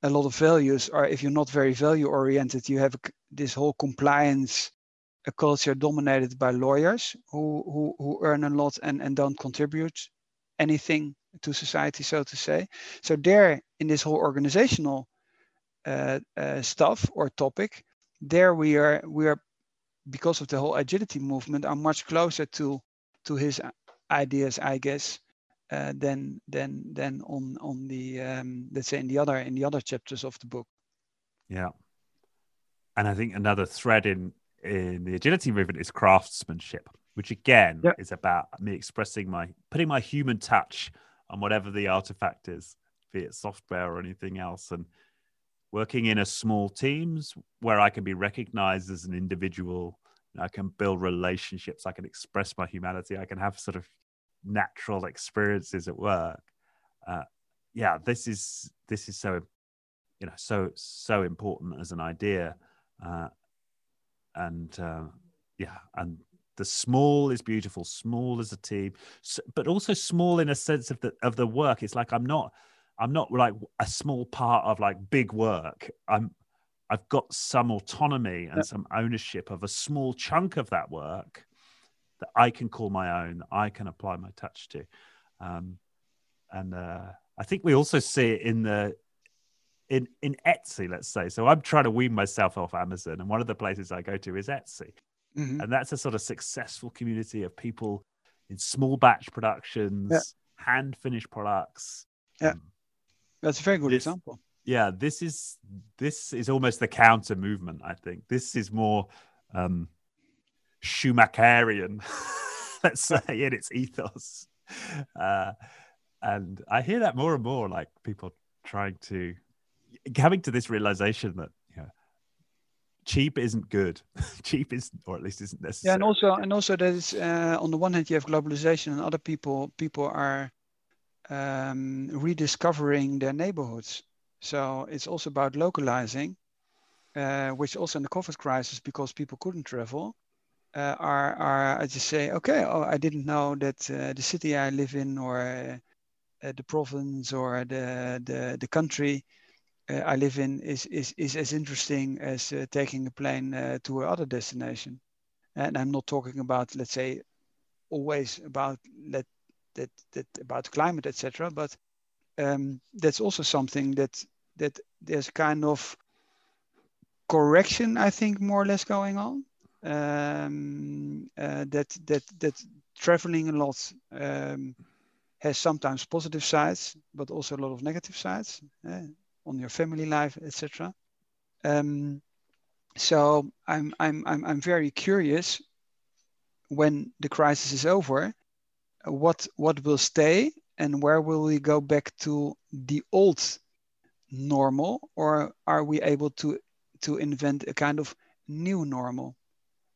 a lot of values, or if you're not very value oriented, you have this whole compliance a culture dominated by lawyers who, who, who earn a lot and, and don't contribute anything to society, so to say. So there, in this whole organizational uh, uh, stuff or topic, there we are we are because of the whole agility movement are much closer to to his ideas, I guess, uh, than than than on on the um, let's say in the other in the other chapters of the book. Yeah, and I think another thread in in the agility movement is craftsmanship which again yep. is about me expressing my putting my human touch on whatever the artifact is, be it software or anything else, and working in a small teams where I can be recognized as an individual. I can build relationships. I can express my humanity. I can have sort of natural experiences at work. Uh, yeah, this is this is so you know so so important as an idea, uh, and uh, yeah, and the small is beautiful small as a team but also small in a sense of the of the work it's like i'm not i'm not like a small part of like big work i'm i've got some autonomy and some ownership of a small chunk of that work that i can call my own i can apply my touch to um, and uh, i think we also see it in the in in etsy let's say so i'm trying to wean myself off amazon and one of the places i go to is etsy Mm-hmm. And that's a sort of successful community of people in small batch productions, yeah. hand finished products. Yeah. Um, that's a very good example. yeah, this is this is almost the counter movement. I think this is more um, Schumacherian, (laughs) let's say, in its ethos. Uh, and I hear that more and more, like people trying to coming to this realization that you know, cheap isn't good. (laughs) cheap is, or at least isn't necessary. Yeah, and also, and also that is uh, on the one hand you have globalization, and other people people are um, rediscovering their neighborhoods. So it's also about localizing, uh, which also in the COVID crisis, because people couldn't travel, uh, are are I just say, okay, oh, I didn't know that uh, the city I live in, or uh, the province, or the the the country uh, I live in is is is as interesting as uh, taking a plane uh, to another destination. And I'm not talking about, let's say, always about let that that about climate, etc. But um, that's also something that that there's kind of correction, I think, more or less going on. Um, uh, that that that traveling a lot um, has sometimes positive sides, but also a lot of negative sides uh, on your family life, etc. Um, so I'm I'm I'm I'm very curious when the crisis is over what what will stay and where will we go back to the old normal or are we able to to invent a kind of new normal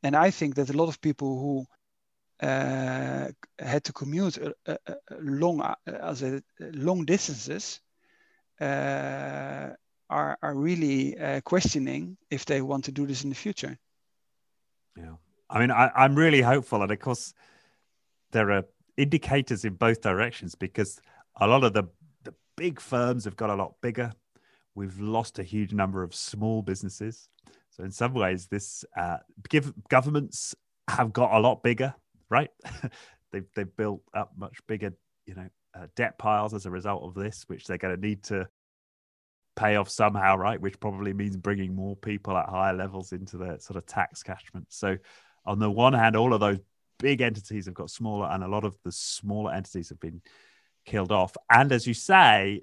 and i think that a lot of people who uh, had to commute a, a, a long uh, as long distances uh, are are really uh, questioning if they want to do this in the future yeah i mean I, i'm really hopeful and of course there are indicators in both directions because a lot of the the big firms have got a lot bigger. We've lost a huge number of small businesses. So in some ways, this uh, give governments have got a lot bigger, right? (laughs) they've they've built up much bigger, you know, uh, debt piles as a result of this, which they're going to need to pay off somehow, right? Which probably means bringing more people at higher levels into the sort of tax catchment. So on the one hand, all of those big entities have got smaller, and a lot of the smaller entities have been killed off. And as you say,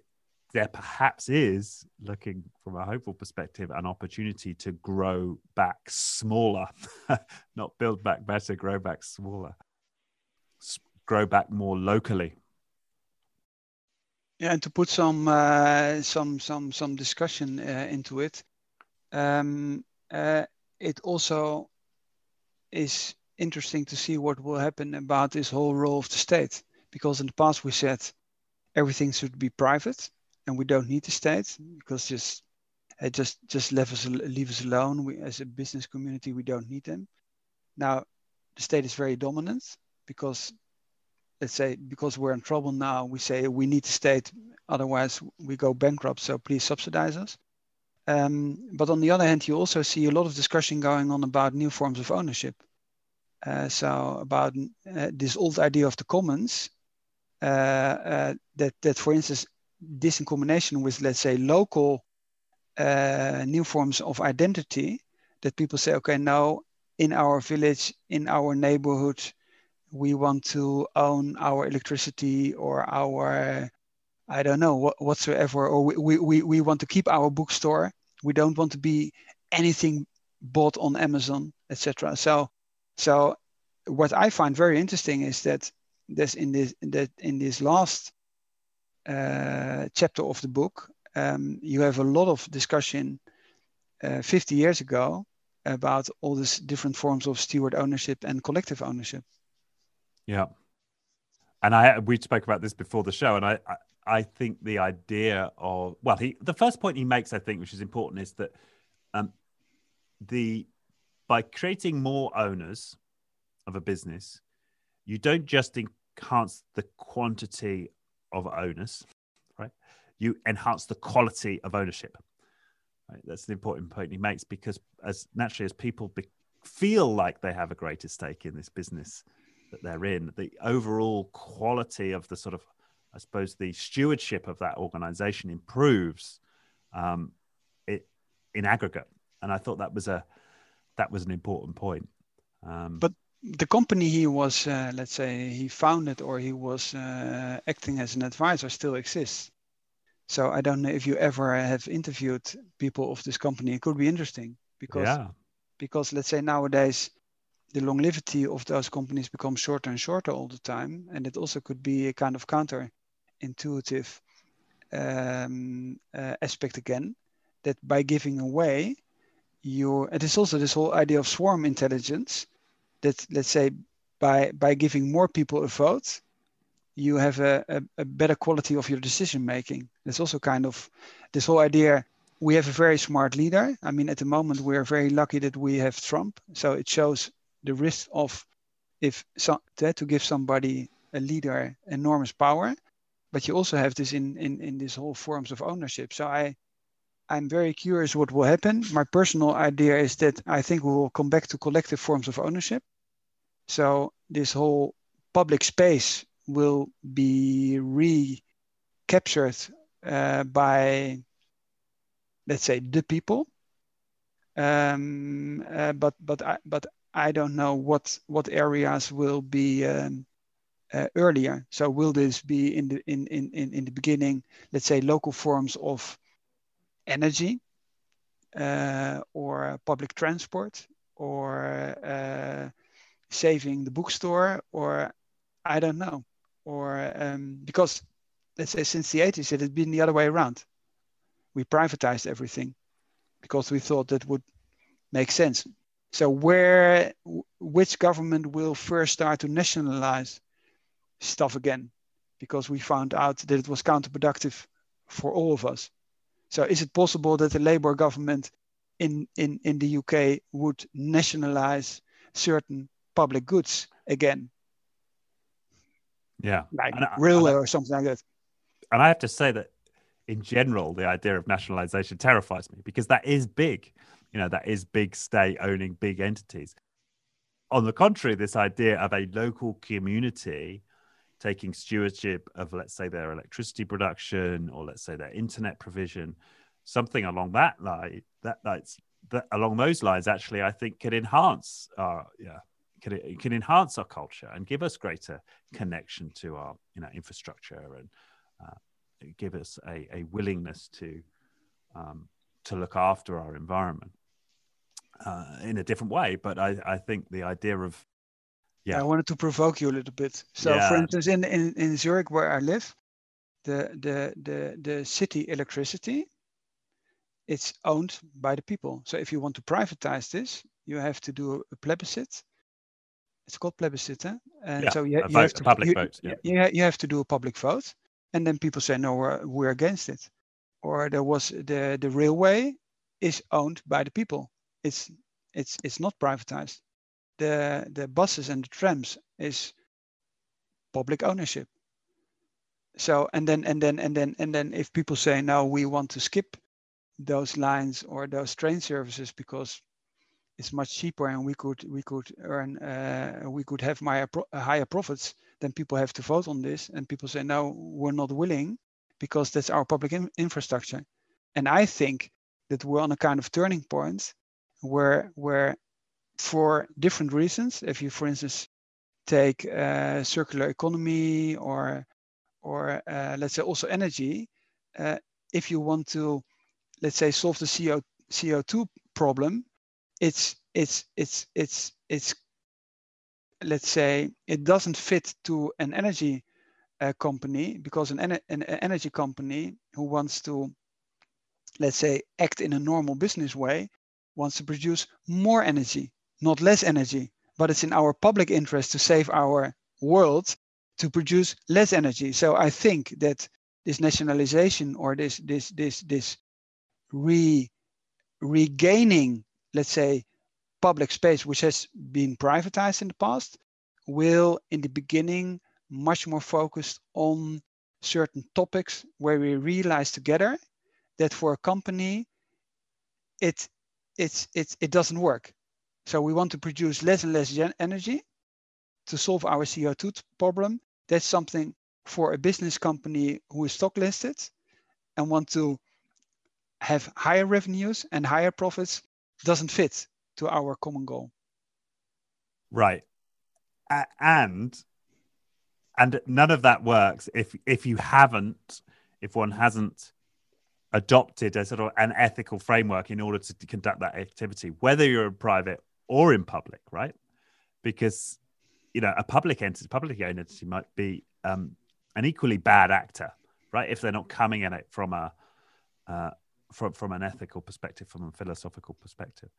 there perhaps is, looking from a hopeful perspective, an opportunity to grow back smaller, (laughs) not build back better, grow back smaller, grow back more locally. Yeah, and to put some uh, some some some discussion uh, into it, um, uh, it also is interesting to see what will happen about this whole role of the state. Because in the past we said everything should be private and we don't need the state because just uh, just just leave us leave us alone. We as a business community we don't need them. Now the state is very dominant because let's say because we're in trouble now we say we need the state otherwise we go bankrupt so please subsidize us um, but on the other hand you also see a lot of discussion going on about new forms of ownership uh, so about uh, this old idea of the commons, uh, that that for instance, this in combination with let's say local uh, new forms of identity, that people say, okay, now in our village, in our neighborhood, we want to own our electricity or our I don't know what, whatsoever, or we, we, we want to keep our bookstore. We don't want to be anything bought on Amazon, etc. So so what I find very interesting is that this in this that in this last uh, chapter of the book, um, you have a lot of discussion uh, 50 years ago about all these different forms of steward ownership and collective ownership. Yeah, and I we spoke about this before the show, and I I, I think the idea of well, he the first point he makes, I think, which is important, is that um, the by creating more owners of a business, you don't just enhance the quantity of owners, right? You enhance the quality of ownership. Right? That's an important point he makes because, as naturally as people be- feel like they have a greater stake in this business that they're in, the overall quality of the sort of, I suppose, the stewardship of that organization improves um, it in aggregate. And I thought that was a that was an important point. Um, but the company he was, uh, let's say, he founded or he was uh, acting as an advisor still exists. So I don't know if you ever have interviewed people of this company. It could be interesting because yeah. because let's say nowadays the longevity of those companies becomes shorter and shorter all the time, and it also could be a kind of counter-intuitive um, uh, aspect again. That by giving away your, it is also this whole idea of swarm intelligence. That let's say by by giving more people a vote, you have a, a, a better quality of your decision making. That's also kind of this whole idea we have a very smart leader. I mean, at the moment, we are very lucky that we have Trump. So it shows the risk of if so, to give somebody a leader enormous power, but you also have this in in in this whole forms of ownership. So I I'm very curious what will happen. My personal idea is that I think we will come back to collective forms of ownership. So this whole public space will be recaptured uh, by, let's say, the people. Um, uh, but but I, but I don't know what what areas will be um, uh, earlier. So will this be in the in, in in in the beginning, let's say, local forms of energy uh, or public transport or uh, saving the bookstore or I don't know. Or um, because let's say since the 80s it had been the other way around. We privatized everything because we thought that would make sense. So where which government will first start to nationalize stuff again? Because we found out that it was counterproductive for all of us. So is it possible that the labor government in in in the uk would nationalize certain public goods again yeah. Like Rilla or something like that. And I have to say that in general, the idea of nationalization terrifies me because that is big. You know, that is big state owning big entities. On the contrary, this idea of a local community taking stewardship of, let's say, their electricity production or let's say their internet provision, something along that line, that that's that along those lines, actually, I think could enhance our yeah can it can enhance our culture and give us greater connection to our you know infrastructure and uh, give us a, a willingness to um, to look after our environment uh, in a different way. But I, I think the idea of yeah, I wanted to provoke you a little bit. So, yeah. for instance, in, in in Zurich where I live, the the the the city electricity it's owned by the people. So if you want to privatize this, you have to do a plebiscite it's called plebiscite, and yeah, so you, you have to public you, vote. Yeah. You, you have to do a public vote, and then people say no, we're, we're against it. Or there was the the railway is owned by the people. It's it's it's not privatized. The the buses and the trams is public ownership. So and then and then and then and then if people say no, we want to skip those lines or those train services because it's much cheaper and we could we could earn uh, we could have higher, pro- higher profits then people have to vote on this. And people say no we're not willing because that's our public in- infrastructure. And i think that we're on a kind of turning point where where for different reasons if you for instance take uh, circular economy or or uh, let's say also energy uh, if you want to let's say solve the CO, co2 problem it's it's it's it's it's let's say it doesn't fit to an energy uh, company because an, an, an energy company who wants to let's say act in a normal business way wants to produce more energy not less energy but it's in our public interest to save our world to produce less energy. So i think that this nationalization or this this this this re regaining let's say, public space, which has been privatized in the past, will in the beginning much more focused on certain topics where we realize together that for a company, it, it's, it's, it doesn't work. So we want to produce less and less energy to solve our CO2 problem. That's something for a business company who is stock listed and want to have higher revenues and higher profits doesn't fit to our common goal. Right. and and none of that works if if you haven't if one hasn't adopted a sort of an ethical framework in order to conduct that activity, whether you're in private or in public, right? Because you know a public entity, owned entity might be um, an equally bad actor, right? If they're not coming at it from a uh, from from an ethical perspective, from a philosophical perspective.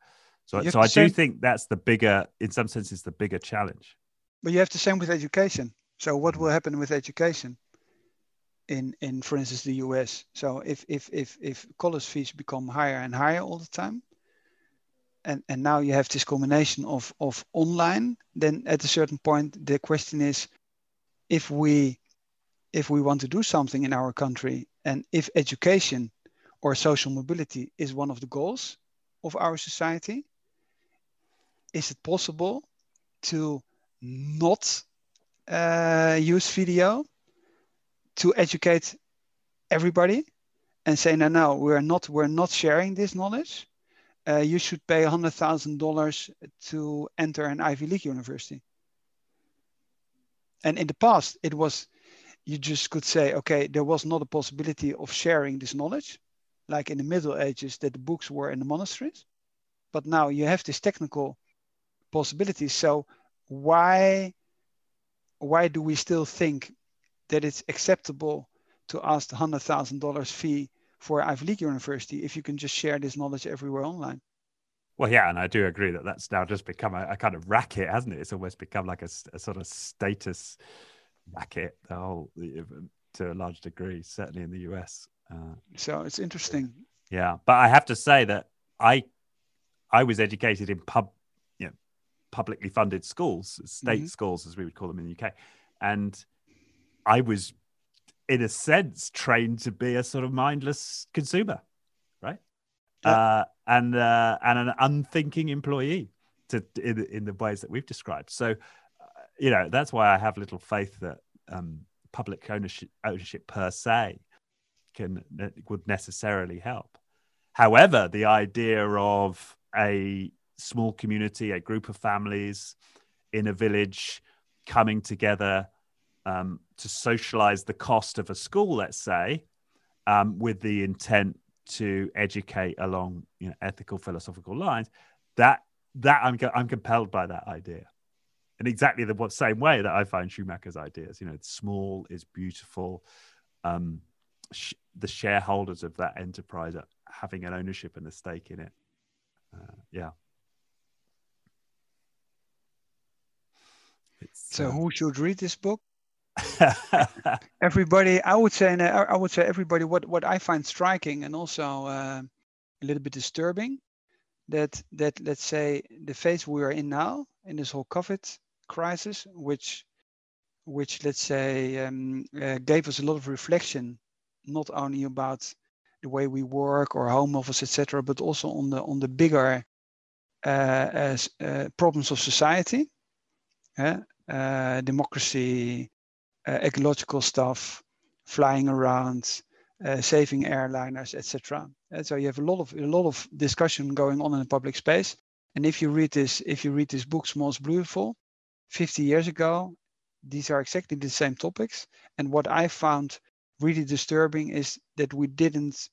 So, so I do think that's the bigger, in some senses, the bigger challenge. But you have the same with education. So, what will happen with education? in in for instance the US. So if if if if college fees become higher and higher all the time, and and now you have this combination of of online, then at a certain point the question is, if we if we want to do something in our country, and if education or social mobility is one of the goals of our society, is it possible to not uh, use video to educate everybody and say, no, no, we're not, we're not sharing this knowledge. Uh, you should pay $100,000 to enter an Ivy League university. And in the past, it was, you just could say, okay, there was not a possibility of sharing this knowledge, like in the Middle Ages, that the books were in the monasteries. But now you have this technical possibility. So why, why do we still think that it's acceptable to ask the hundred thousand dollars fee for Ivy League university if you can just share this knowledge everywhere online. Well, yeah, and I do agree that that's now just become a, a kind of racket, hasn't it? It's almost become like a, a sort of status racket, the whole to a large degree, certainly in the US. Uh, so it's interesting. Yeah, but I have to say that I I was educated in pub, you know, publicly funded schools, state mm-hmm. schools as we would call them in the UK, and I was, in a sense, trained to be a sort of mindless consumer, right? Yeah. Uh, and uh, and an unthinking employee to in, in the ways that we've described. So, uh, you know, that's why I have little faith that um, public ownership ownership per se can would necessarily help. However, the idea of a small community, a group of families in a village coming together um, to socialize the cost of a school, let's say, um, with the intent to educate along you know, ethical philosophical lines, that that I'm I'm compelled by that idea, in exactly the same way that I find Schumacher's ideas. You know, small, is beautiful. Um, sh- the shareholders of that enterprise are having an ownership and a stake in it. Uh, yeah. It's, so, uh, who should read this book? (laughs) everybody, I would say, I would say everybody. What what I find striking and also uh, a little bit disturbing, that that let's say the phase we are in now in this whole COVID crisis, which which let's say um, uh, gave us a lot of reflection, not only about the way we work or home office, etc., but also on the on the bigger uh, as, uh, problems of society, uh, democracy, uh, ecological stuff, flying around, uh, saving airliners, etc. So you have a lot of a lot of discussion going on in the public space. And if you read this, if you read this book, Small's Beautiful, 50 years ago, these are exactly the same topics. And what I found really disturbing is that we didn't,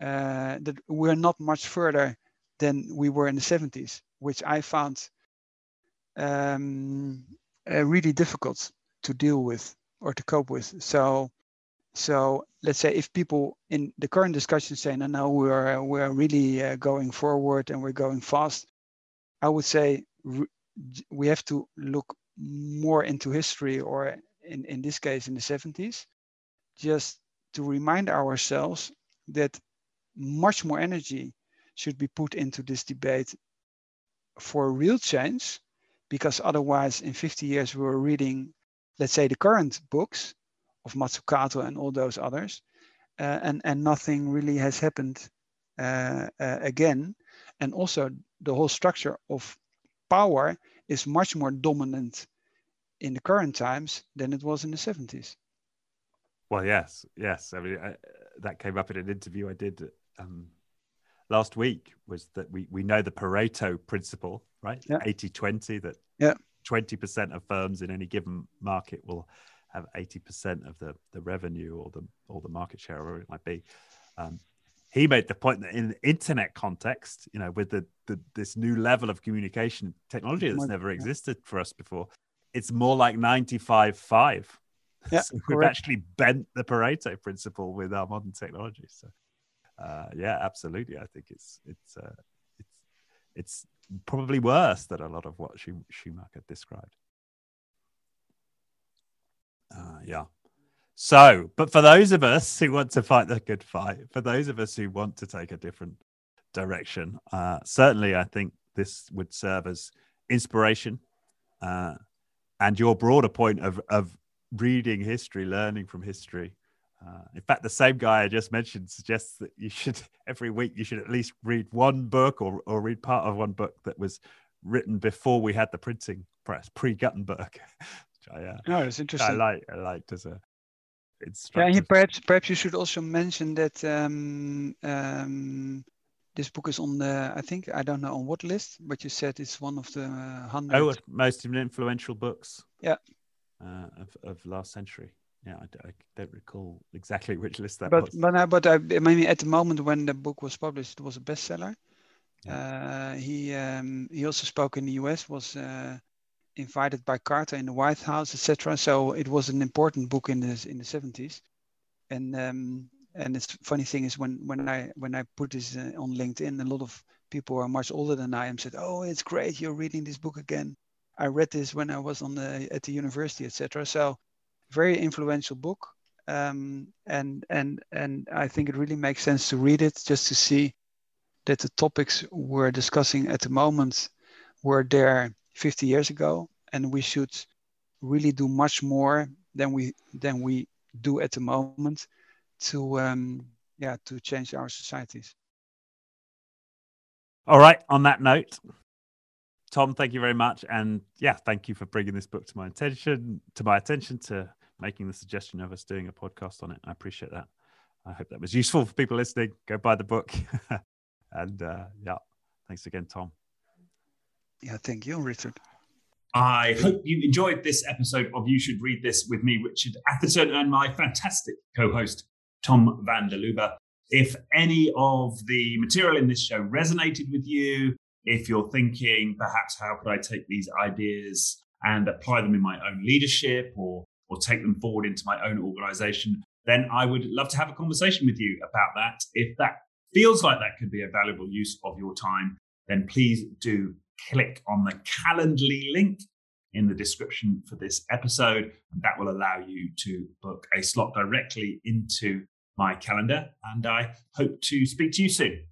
uh, that we're not much further than we were in the 70s, which I found um, uh, really difficult to deal with or to cope with. So, so let's say if people in the current discussion say, no, no, we're we're really uh, going forward and we're going fast, I would say we have to look more into history, or in in this case, in the 70s, just to remind ourselves that much more energy should be put into this debate for real change because otherwise in 50 years we were reading let's say the current books of Mazzucato and all those others, uh, and and nothing really has happened uh, uh, again, and also the whole structure of power is much more dominant in the current times than it was in the 70s. Well, yes, yes. I mean, I, that came up in an interview I did um, last week. Was that we we know the Pareto principle, right? Yeah. 80-20, that yeah 20% of firms in any given market will have 80% of the, the revenue or the or the market share, or whatever it might be. Um, he made the point that in the internet context, you know, with the, the this new level of communication technology that's never existed for us before, it's more like 95 5. Yeah, (laughs) so we've actually bent the Pareto principle with our modern technology. So, uh, yeah, absolutely. I think it's it's uh, it's it's probably worse than a lot of what Schumacher described. Uh, yeah. So, but for those of us who want to fight the good fight, for those of us who want to take a different direction, uh, certainly I think this would serve as inspiration. Uh, and your broader point of, of reading history, learning from history. Uh, in fact, the same guy I just mentioned suggests that you should (laughs) every week you should at least read one book or, or read part of one book that was written before we had the printing press, pre Gutenberg. (laughs) I, uh, oh, it's interesting. I like I liked as a yeah, perhaps perhaps you should also mention that um, um, this book is on the I think I don't know on what list, but you said it's one of the uh, hundred. Oh, most influential books. Yeah. Uh, of of last century. Yeah, I, I, don't recall exactly which list that but, was. But but I, I mean, at the moment when the book was published, it was a bestseller. Yeah. Uh, he um, he also spoke in the U.S. was uh, invited by Carter in the White House, etc. So it was an important book in the in the 70s. And um, and it's funny thing is when when I when I put this uh, on LinkedIn, a lot of people who are much older than I am said, "Oh, it's great, you're reading this book again." I read this when I was on the at the university, etc. So very influential book. Um, and and and I think it really makes sense to read it just to see that the topics we're discussing at the moment were there 50 years ago, and we should really do much more than we than we do at the moment to um, yeah to change our societies. All right. On that note, Tom, thank you very much, and yeah, thank you for bringing this book to my attention. To my attention, to making the suggestion of us doing a podcast on it. I appreciate that. I hope that was useful for people listening. Go buy the book, (laughs) and uh, yeah, thanks again, Tom. Yeah, thank you, Richard. I hope you enjoyed this episode of You Should Read This with me, Richard Atherton, and my fantastic co host, Tom van der Lubbe. If any of the material in this show resonated with you, if you're thinking perhaps how could I take these ideas and apply them in my own leadership or, or take them forward into my own organization, then I would love to have a conversation with you about that. If that feels like that could be a valuable use of your time, then please do click on the Calendly link in the description for this episode, and that will allow you to book a slot directly into my calendar. And I hope to speak to you soon.